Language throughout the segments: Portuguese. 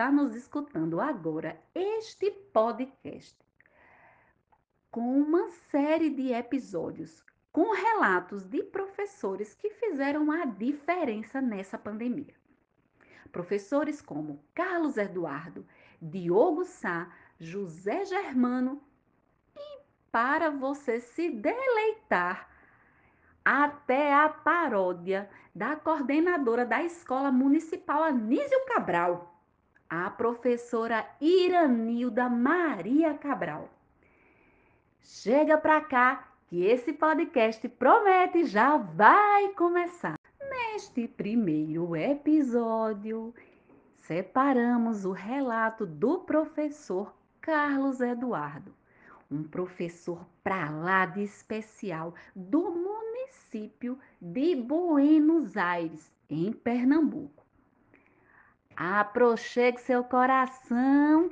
está nos escutando agora este podcast com uma série de episódios com relatos de professores que fizeram a diferença nessa pandemia. Professores como Carlos Eduardo, Diogo Sá, José Germano e para você se deleitar até a paródia da coordenadora da Escola Municipal Anísio Cabral, a professora Iranilda Maria Cabral. Chega para cá que esse podcast promete já vai começar. Neste primeiro episódio, separamos o relato do professor Carlos Eduardo, um professor para lá de especial do município de Buenos Aires, em Pernambuco. Aproxegue seu coração,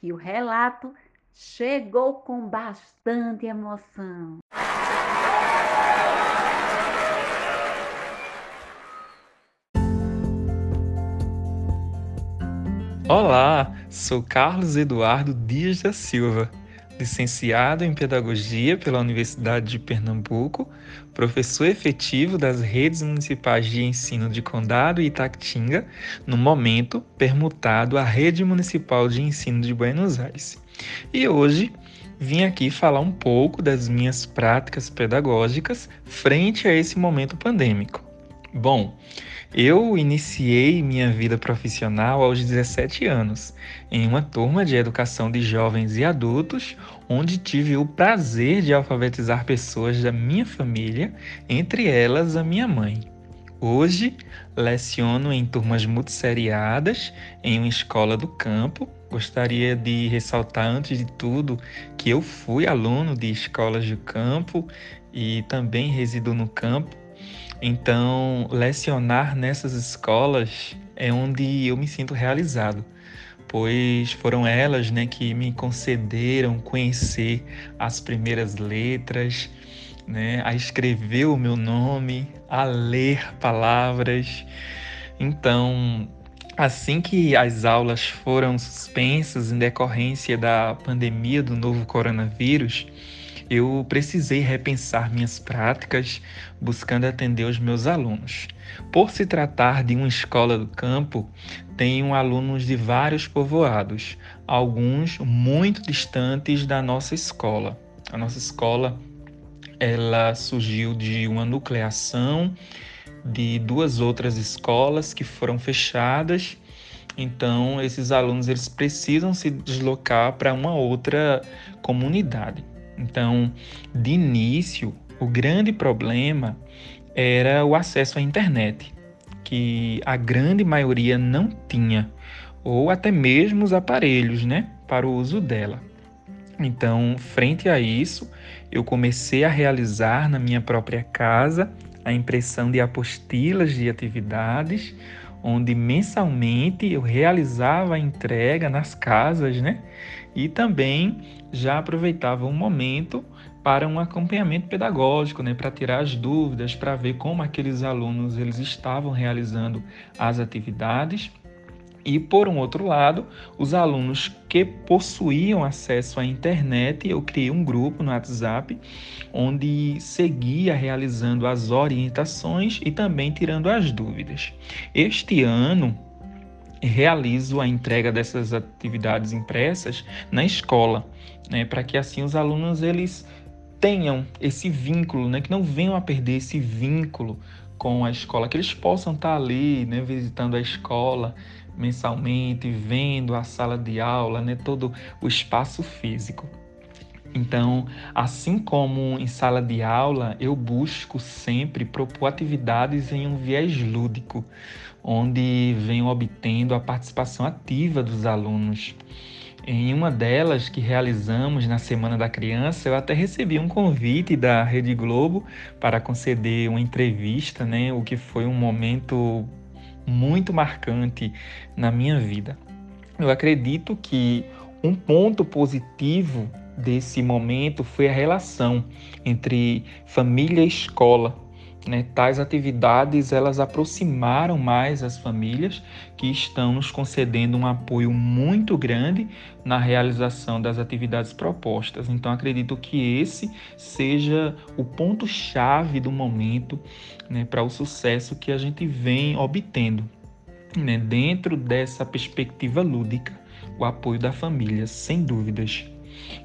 que o relato chegou com bastante emoção. Olá, sou Carlos Eduardo Dias da Silva, licenciado em Pedagogia pela Universidade de Pernambuco, professor efetivo das redes municipais de ensino de Condado e Itactinga, no momento permutado à Rede Municipal de Ensino de Buenos Aires. E hoje vim aqui falar um pouco das minhas práticas pedagógicas frente a esse momento pandêmico. Bom, eu iniciei minha vida profissional aos 17 anos, em uma turma de educação de jovens e adultos, onde tive o prazer de alfabetizar pessoas da minha família, entre elas a minha mãe. Hoje, leciono em turmas multisseriadas em uma escola do campo. Gostaria de ressaltar, antes de tudo, que eu fui aluno de escolas do campo e também resido no campo então, lecionar nessas escolas é onde eu me sinto realizado, pois foram elas né, que me concederam conhecer as primeiras letras, né, a escrever o meu nome, a ler palavras. Então, assim que as aulas foram suspensas em decorrência da pandemia do novo coronavírus, eu precisei repensar minhas práticas, buscando atender os meus alunos. Por se tratar de uma escola do campo, tenho alunos de vários povoados, alguns muito distantes da nossa escola. A nossa escola ela surgiu de uma nucleação de duas outras escolas que foram fechadas. Então, esses alunos eles precisam se deslocar para uma outra comunidade. Então, de início, o grande problema era o acesso à internet, que a grande maioria não tinha, ou até mesmo os aparelhos, né, para o uso dela. Então, frente a isso, eu comecei a realizar na minha própria casa a impressão de apostilas de atividades, onde mensalmente eu realizava a entrega nas casas, né? E também já aproveitava um momento para um acompanhamento pedagógico, né, para tirar as dúvidas, para ver como aqueles alunos eles estavam realizando as atividades. E por um outro lado, os alunos que possuíam acesso à internet, eu criei um grupo no WhatsApp onde seguia realizando as orientações e também tirando as dúvidas. Este ano, realizo a entrega dessas atividades impressas na escola, né, para que assim os alunos eles tenham esse vínculo, né, que não venham a perder esse vínculo com a escola, que eles possam estar ali, né, visitando a escola mensalmente, vendo a sala de aula, né, todo o espaço físico. Então, assim como em sala de aula, eu busco sempre propor atividades em um viés lúdico, onde venho obtendo a participação ativa dos alunos. Em uma delas que realizamos na Semana da Criança, eu até recebi um convite da Rede Globo para conceder uma entrevista, né? O que foi um momento muito marcante na minha vida. Eu acredito que um ponto positivo desse momento foi a relação entre família e escola. Né? Tais atividades elas aproximaram mais as famílias que estão nos concedendo um apoio muito grande na realização das atividades propostas. Então acredito que esse seja o ponto chave do momento né, para o sucesso que a gente vem obtendo né, dentro dessa perspectiva lúdica, o apoio da família, sem dúvidas.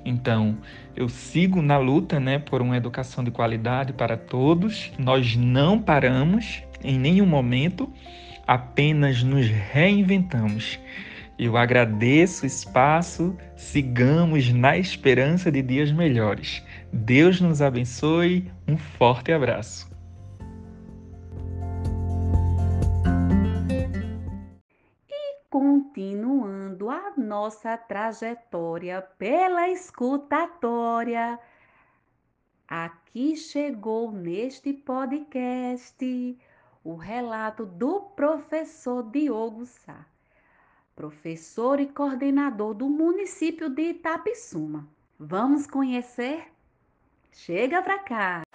Então, eu sigo na luta né, por uma educação de qualidade para todos. Nós não paramos em nenhum momento, apenas nos reinventamos. Eu agradeço o espaço, sigamos na esperança de dias melhores. Deus nos abençoe, um forte abraço. Continuando a nossa trajetória pela escutatória. Aqui chegou neste podcast o relato do professor Diogo Sá, professor e coordenador do município de Itapissuma. Vamos conhecer? Chega para cá!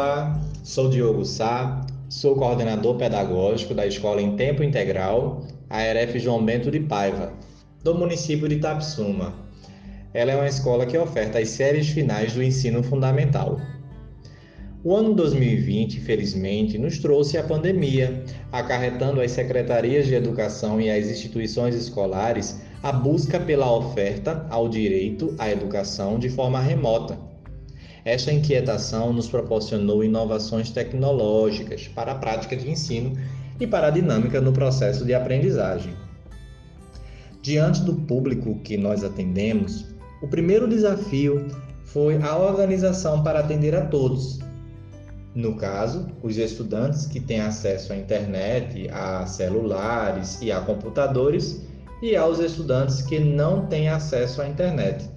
Olá, sou Diogo Sá, sou coordenador pedagógico da Escola em Tempo Integral, ARF João Bento de Paiva, do município de Itapsuma. Ela é uma escola que oferta as séries finais do ensino fundamental. O ano 2020, infelizmente, nos trouxe a pandemia, acarretando às secretarias de educação e às instituições escolares a busca pela oferta ao direito à educação de forma remota esta inquietação nos proporcionou inovações tecnológicas para a prática de ensino e para a dinâmica no processo de aprendizagem. Diante do público que nós atendemos, o primeiro desafio foi a organização para atender a todos. No caso, os estudantes que têm acesso à internet, a celulares e a computadores, e aos estudantes que não têm acesso à internet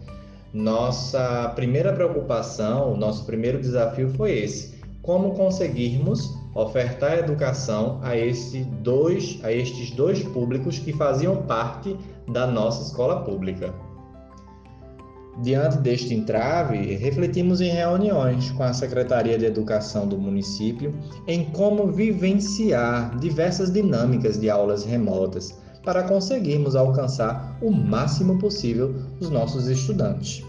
nossa primeira preocupação, nosso primeiro desafio foi esse: como conseguirmos ofertar educação a, esse dois, a estes dois públicos que faziam parte da nossa escola pública. Diante deste entrave, refletimos em reuniões com a Secretaria de Educação do município em como vivenciar diversas dinâmicas de aulas remotas para conseguirmos alcançar o máximo possível os nossos estudantes.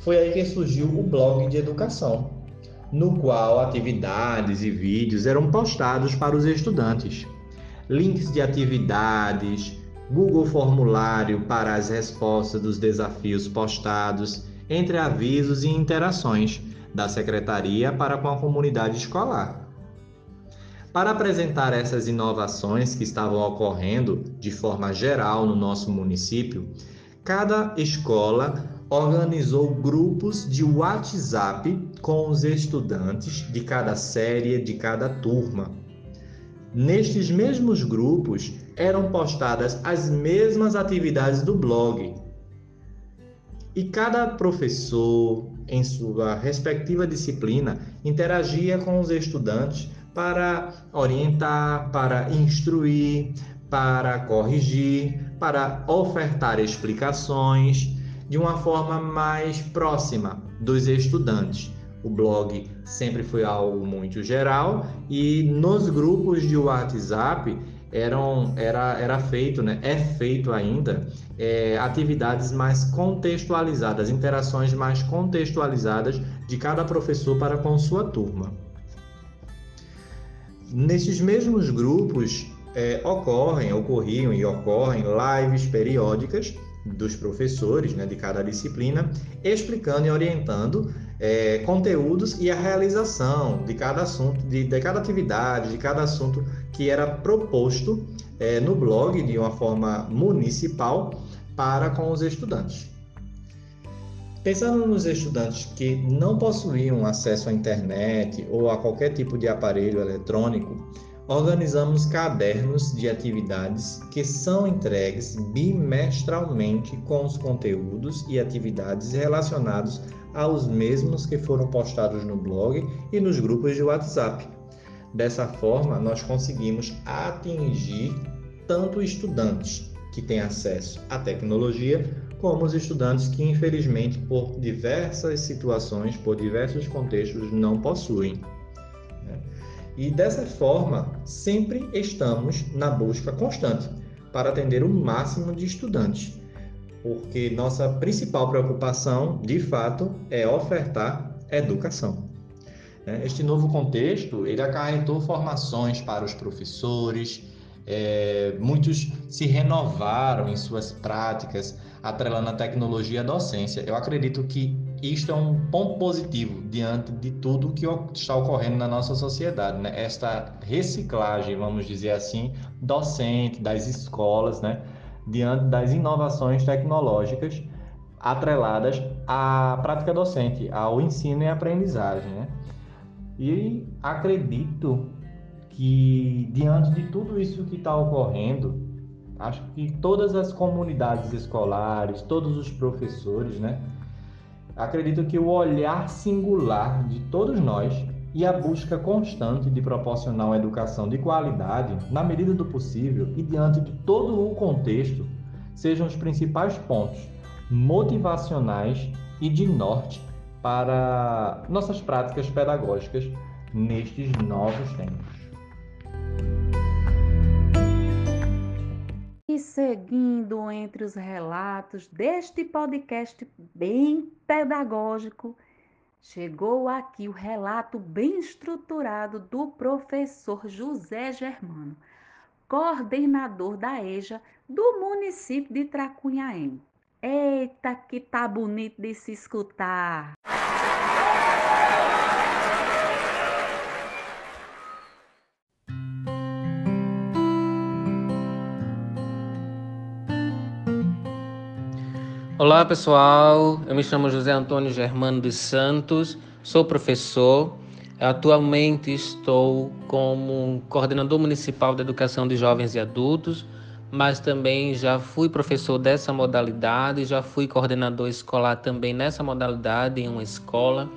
Foi aí que surgiu o blog de educação, no qual atividades e vídeos eram postados para os estudantes. Links de atividades, Google Formulário para as respostas dos desafios postados, entre avisos e interações da secretaria para com a comunidade escolar. Para apresentar essas inovações que estavam ocorrendo de forma geral no nosso município, cada escola organizou grupos de WhatsApp com os estudantes de cada série, de cada turma. Nestes mesmos grupos eram postadas as mesmas atividades do blog. E cada professor, em sua respectiva disciplina, interagia com os estudantes para orientar, para instruir, para corrigir, para ofertar explicações de uma forma mais próxima dos estudantes. O blog sempre foi algo muito geral e nos grupos de WhatsApp eram, era, era feito, né? é feito ainda, é, atividades mais contextualizadas, interações mais contextualizadas de cada professor para com sua turma. Nesses mesmos grupos é, ocorrem, ocorriam e ocorrem lives periódicas dos professores né, de cada disciplina, explicando e orientando é, conteúdos e a realização de cada assunto, de, de, cada atividade, de cada assunto que era proposto é, no blog de uma forma municipal para com os estudantes. Pensando nos estudantes que não possuíam acesso à internet ou a qualquer tipo de aparelho eletrônico, organizamos cadernos de atividades que são entregues bimestralmente com os conteúdos e atividades relacionados aos mesmos que foram postados no blog e nos grupos de WhatsApp. Dessa forma, nós conseguimos atingir tanto estudantes que têm acesso à tecnologia, como os estudantes que, infelizmente, por diversas situações, por diversos contextos, não possuem. E dessa forma, sempre estamos na busca constante para atender o máximo de estudantes, porque nossa principal preocupação, de fato, é ofertar educação. É, este novo contexto, ele acarretou formações para os professores, é, muitos se renovaram em suas práticas, atrelando a tecnologia à docência. Eu acredito que isto é um ponto positivo diante de tudo que está ocorrendo na nossa sociedade, né? Esta reciclagem, vamos dizer assim, docente das escolas, né? Diante das inovações tecnológicas atreladas à prática docente, ao ensino e aprendizagem, né? E acredito que diante de tudo isso que está ocorrendo, acho que todas as comunidades escolares, todos os professores, né? Acredito que o olhar singular de todos nós e a busca constante de proporcionar uma educação de qualidade, na medida do possível e diante de todo o contexto, sejam os principais pontos motivacionais e de norte para nossas práticas pedagógicas nestes novos tempos. Seguindo entre os relatos deste podcast bem pedagógico, chegou aqui o relato bem estruturado do professor José Germano, coordenador da EJA do município de Tracunhaém. Eita, que tá bonito de se escutar! Olá pessoal, eu me chamo José Antônio Germano dos Santos, sou professor. Atualmente estou como coordenador municipal de educação de jovens e adultos, mas também já fui professor dessa modalidade, já fui coordenador escolar também nessa modalidade em uma escola.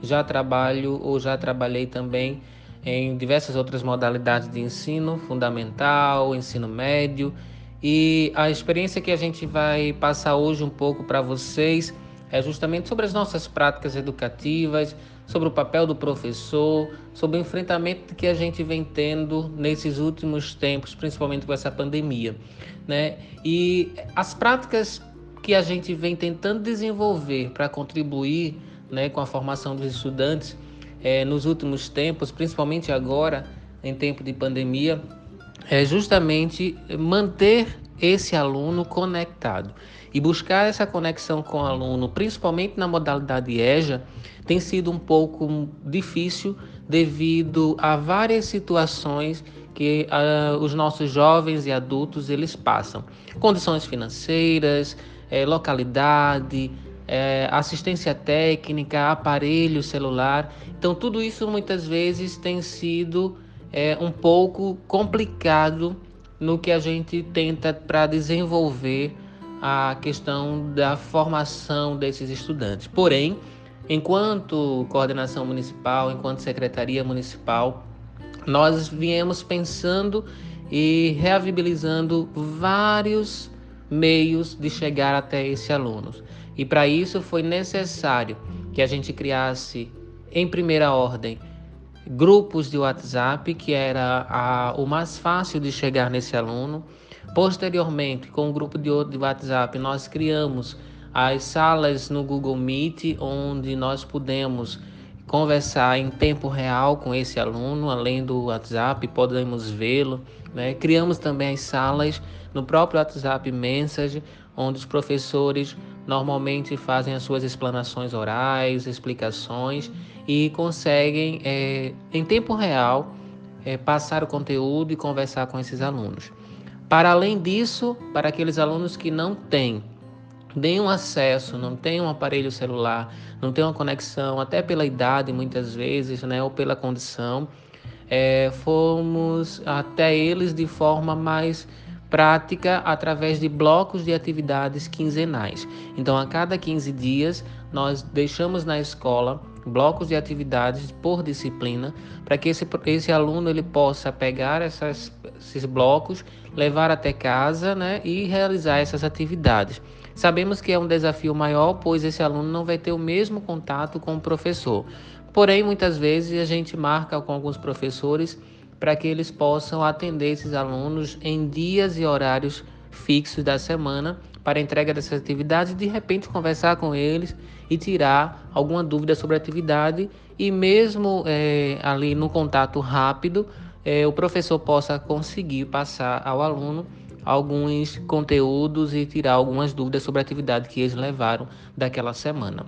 Já trabalho ou já trabalhei também em diversas outras modalidades de ensino fundamental, ensino médio e a experiência que a gente vai passar hoje um pouco para vocês é justamente sobre as nossas práticas educativas, sobre o papel do professor, sobre o enfrentamento que a gente vem tendo nesses últimos tempos, principalmente com essa pandemia, né? E as práticas que a gente vem tentando desenvolver para contribuir, né, com a formação dos estudantes é, nos últimos tempos, principalmente agora em tempo de pandemia, é justamente manter esse aluno conectado. E buscar essa conexão com o aluno, principalmente na modalidade EJA, tem sido um pouco difícil devido a várias situações que uh, os nossos jovens e adultos eles passam. Condições financeiras, eh, localidade, eh, assistência técnica, aparelho celular. Então tudo isso muitas vezes tem sido é um pouco complicado no que a gente tenta para desenvolver a questão da formação desses estudantes. Porém, enquanto coordenação municipal, enquanto secretaria municipal, nós viemos pensando e reavibilizando vários meios de chegar até esses alunos. E para isso foi necessário que a gente criasse, em primeira ordem, grupos de WhatsApp, que era a, o mais fácil de chegar nesse aluno. Posteriormente, com o grupo de, de WhatsApp, nós criamos as salas no Google Meet, onde nós pudemos conversar em tempo real com esse aluno, além do WhatsApp, podemos vê-lo. Né? Criamos também as salas no próprio WhatsApp Message, onde os professores normalmente fazem as suas explanações orais, explicações e conseguem, é, em tempo real, é, passar o conteúdo e conversar com esses alunos. Para além disso, para aqueles alunos que não têm nenhum acesso, não têm um aparelho celular, não têm uma conexão, até pela idade muitas vezes, né, ou pela condição, é, fomos até eles de forma mais prática através de blocos de atividades quinzenais. Então, a cada 15 dias, nós deixamos na escola blocos de atividades por disciplina para que esse, esse aluno ele possa pegar essas, esses blocos, levar até casa né, e realizar essas atividades. Sabemos que é um desafio maior, pois esse aluno não vai ter o mesmo contato com o professor. Porém, muitas vezes a gente marca com alguns professores para que eles possam atender esses alunos em dias e horários fixos da semana para entrega dessas atividades de repente conversar com eles e tirar alguma dúvida sobre a atividade e mesmo é, ali no contato rápido é, o professor possa conseguir passar ao aluno alguns conteúdos e tirar algumas dúvidas sobre a atividade que eles levaram daquela semana.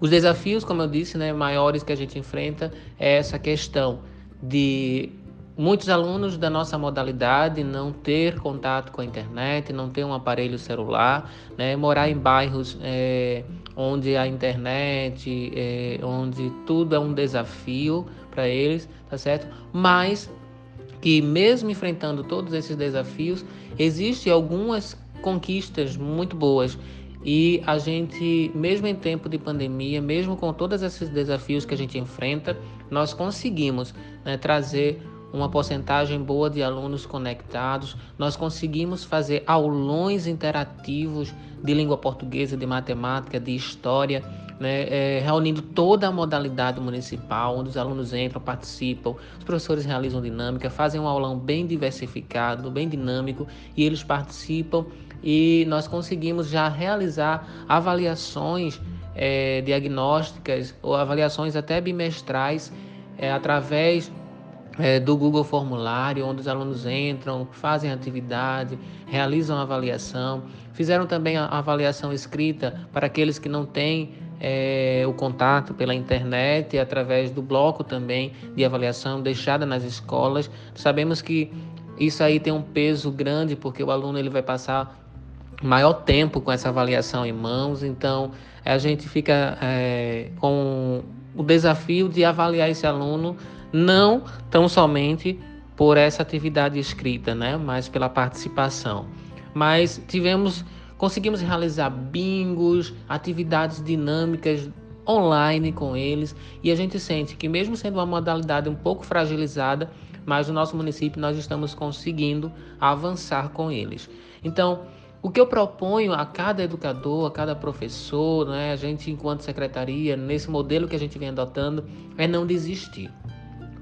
Os desafios, como eu disse, né, maiores que a gente enfrenta é essa questão de muitos alunos da nossa modalidade não ter contato com a internet, não ter um aparelho celular, né, morar em bairros é, onde a internet, é, onde tudo é um desafio para eles, tá certo? Mas que mesmo enfrentando todos esses desafios, existem algumas conquistas muito boas e a gente, mesmo em tempo de pandemia, mesmo com todos esses desafios que a gente enfrenta, nós conseguimos né, trazer uma porcentagem boa de alunos conectados. Nós conseguimos fazer aulões interativos de língua portuguesa, de matemática, de história, né, é, reunindo toda a modalidade municipal, onde os alunos entram, participam, os professores realizam dinâmica, fazem um aulão bem diversificado, bem dinâmico, e eles participam e nós conseguimos já realizar avaliações é, diagnósticas ou avaliações até bimestrais é, através é, do Google Formulário, onde os alunos entram, fazem atividade, realizam avaliação. Fizeram também a avaliação escrita para aqueles que não têm é, o contato pela internet, através do bloco também de avaliação deixada nas escolas. Sabemos que isso aí tem um peso grande, porque o aluno ele vai passar maior tempo com essa avaliação em mãos, então a gente fica é, com o desafio de avaliar esse aluno não tão somente por essa atividade escrita, né, mas pela participação. Mas tivemos, conseguimos realizar bingos, atividades dinâmicas online com eles, e a gente sente que mesmo sendo uma modalidade um pouco fragilizada, mas no nosso município nós estamos conseguindo avançar com eles. Então, o que eu proponho a cada educador, a cada professor, né, a gente enquanto secretaria, nesse modelo que a gente vem adotando, é não desistir.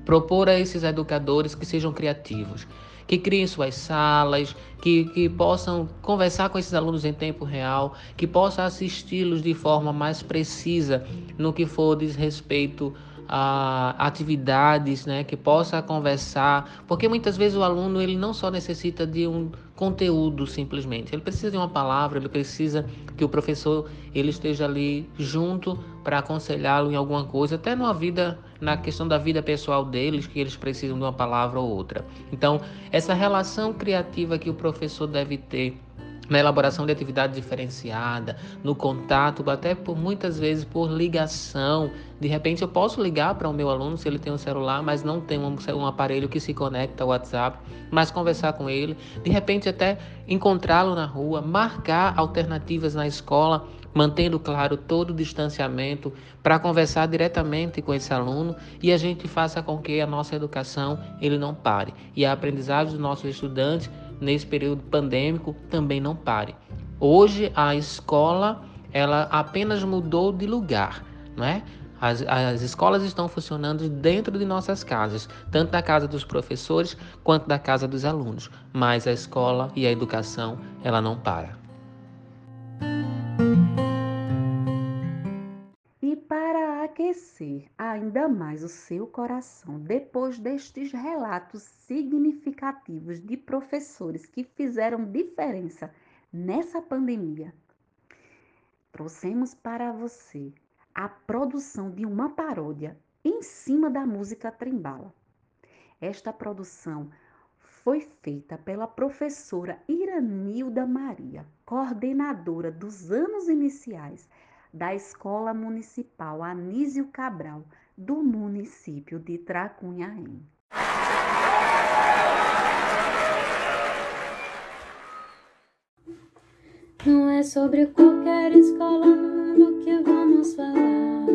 Propor a esses educadores que sejam criativos, que criem suas salas, que, que possam conversar com esses alunos em tempo real, que possam assisti-los de forma mais precisa no que for diz respeito a atividades, né, que possa conversar, porque muitas vezes o aluno ele não só necessita de um conteúdo simplesmente, ele precisa de uma palavra, ele precisa que o professor ele esteja ali junto para aconselhá-lo em alguma coisa, até numa vida, na questão da vida pessoal deles, que eles precisam de uma palavra ou outra. Então, essa relação criativa que o professor deve ter na elaboração de atividade diferenciada, no contato, até por muitas vezes por ligação. De repente eu posso ligar para o meu aluno se ele tem um celular, mas não tem um, um aparelho que se conecta ao WhatsApp, mas conversar com ele, de repente até encontrá-lo na rua, marcar alternativas na escola, mantendo claro todo o distanciamento para conversar diretamente com esse aluno e a gente faça com que a nossa educação ele não pare e a aprendizagem dos nossos estudantes nesse período pandêmico também não pare. Hoje a escola ela apenas mudou de lugar, não é? As, as escolas estão funcionando dentro de nossas casas, tanto da casa dos professores quanto da casa dos alunos, mas a escola e a educação ela não para. Aquecer ainda mais o seu coração depois destes relatos significativos de professores que fizeram diferença nessa pandemia, trouxemos para você a produção de uma paródia em cima da música Trembala. Esta produção foi feita pela professora Iranilda Maria, coordenadora dos anos iniciais da Escola Municipal Anísio Cabral, do município de Tracunhaém. Não é sobre qualquer escola no mundo é que vamos falar,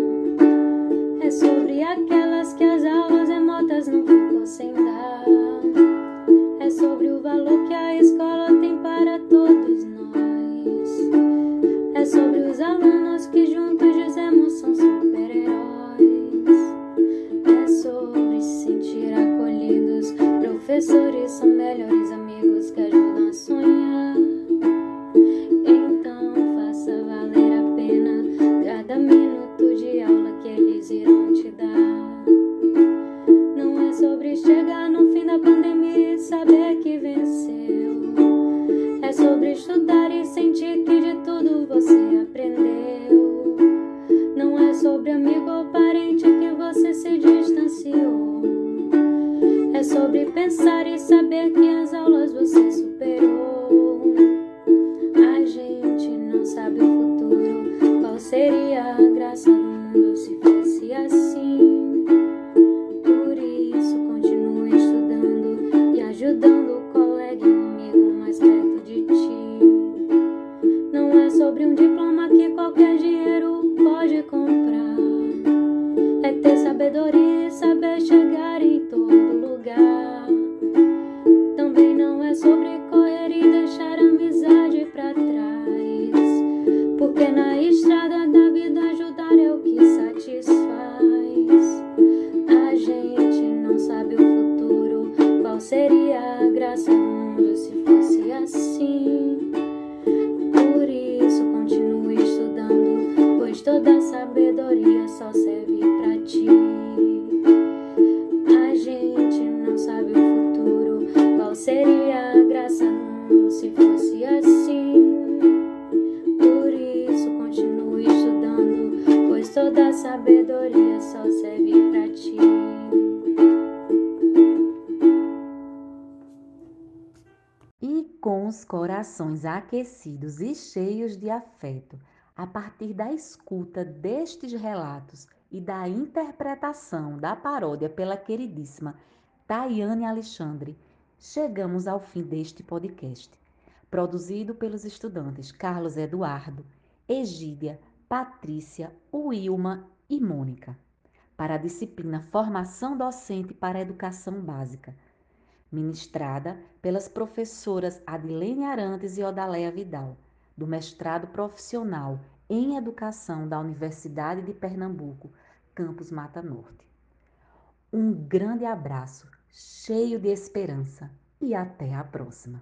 é sobre aquela. corações aquecidos e cheios de afeto, a partir da escuta destes relatos e da interpretação da paródia pela queridíssima Tayane Alexandre, chegamos ao fim deste podcast. Produzido pelos estudantes Carlos Eduardo, Egídia, Patrícia, Wilma e Mônica. Para a disciplina Formação Docente para a Educação Básica ministrada pelas professoras Adilene Arantes e Odaleia Vidal, do mestrado profissional em educação da Universidade de Pernambuco, campus Mata Norte. Um grande abraço, cheio de esperança e até a próxima.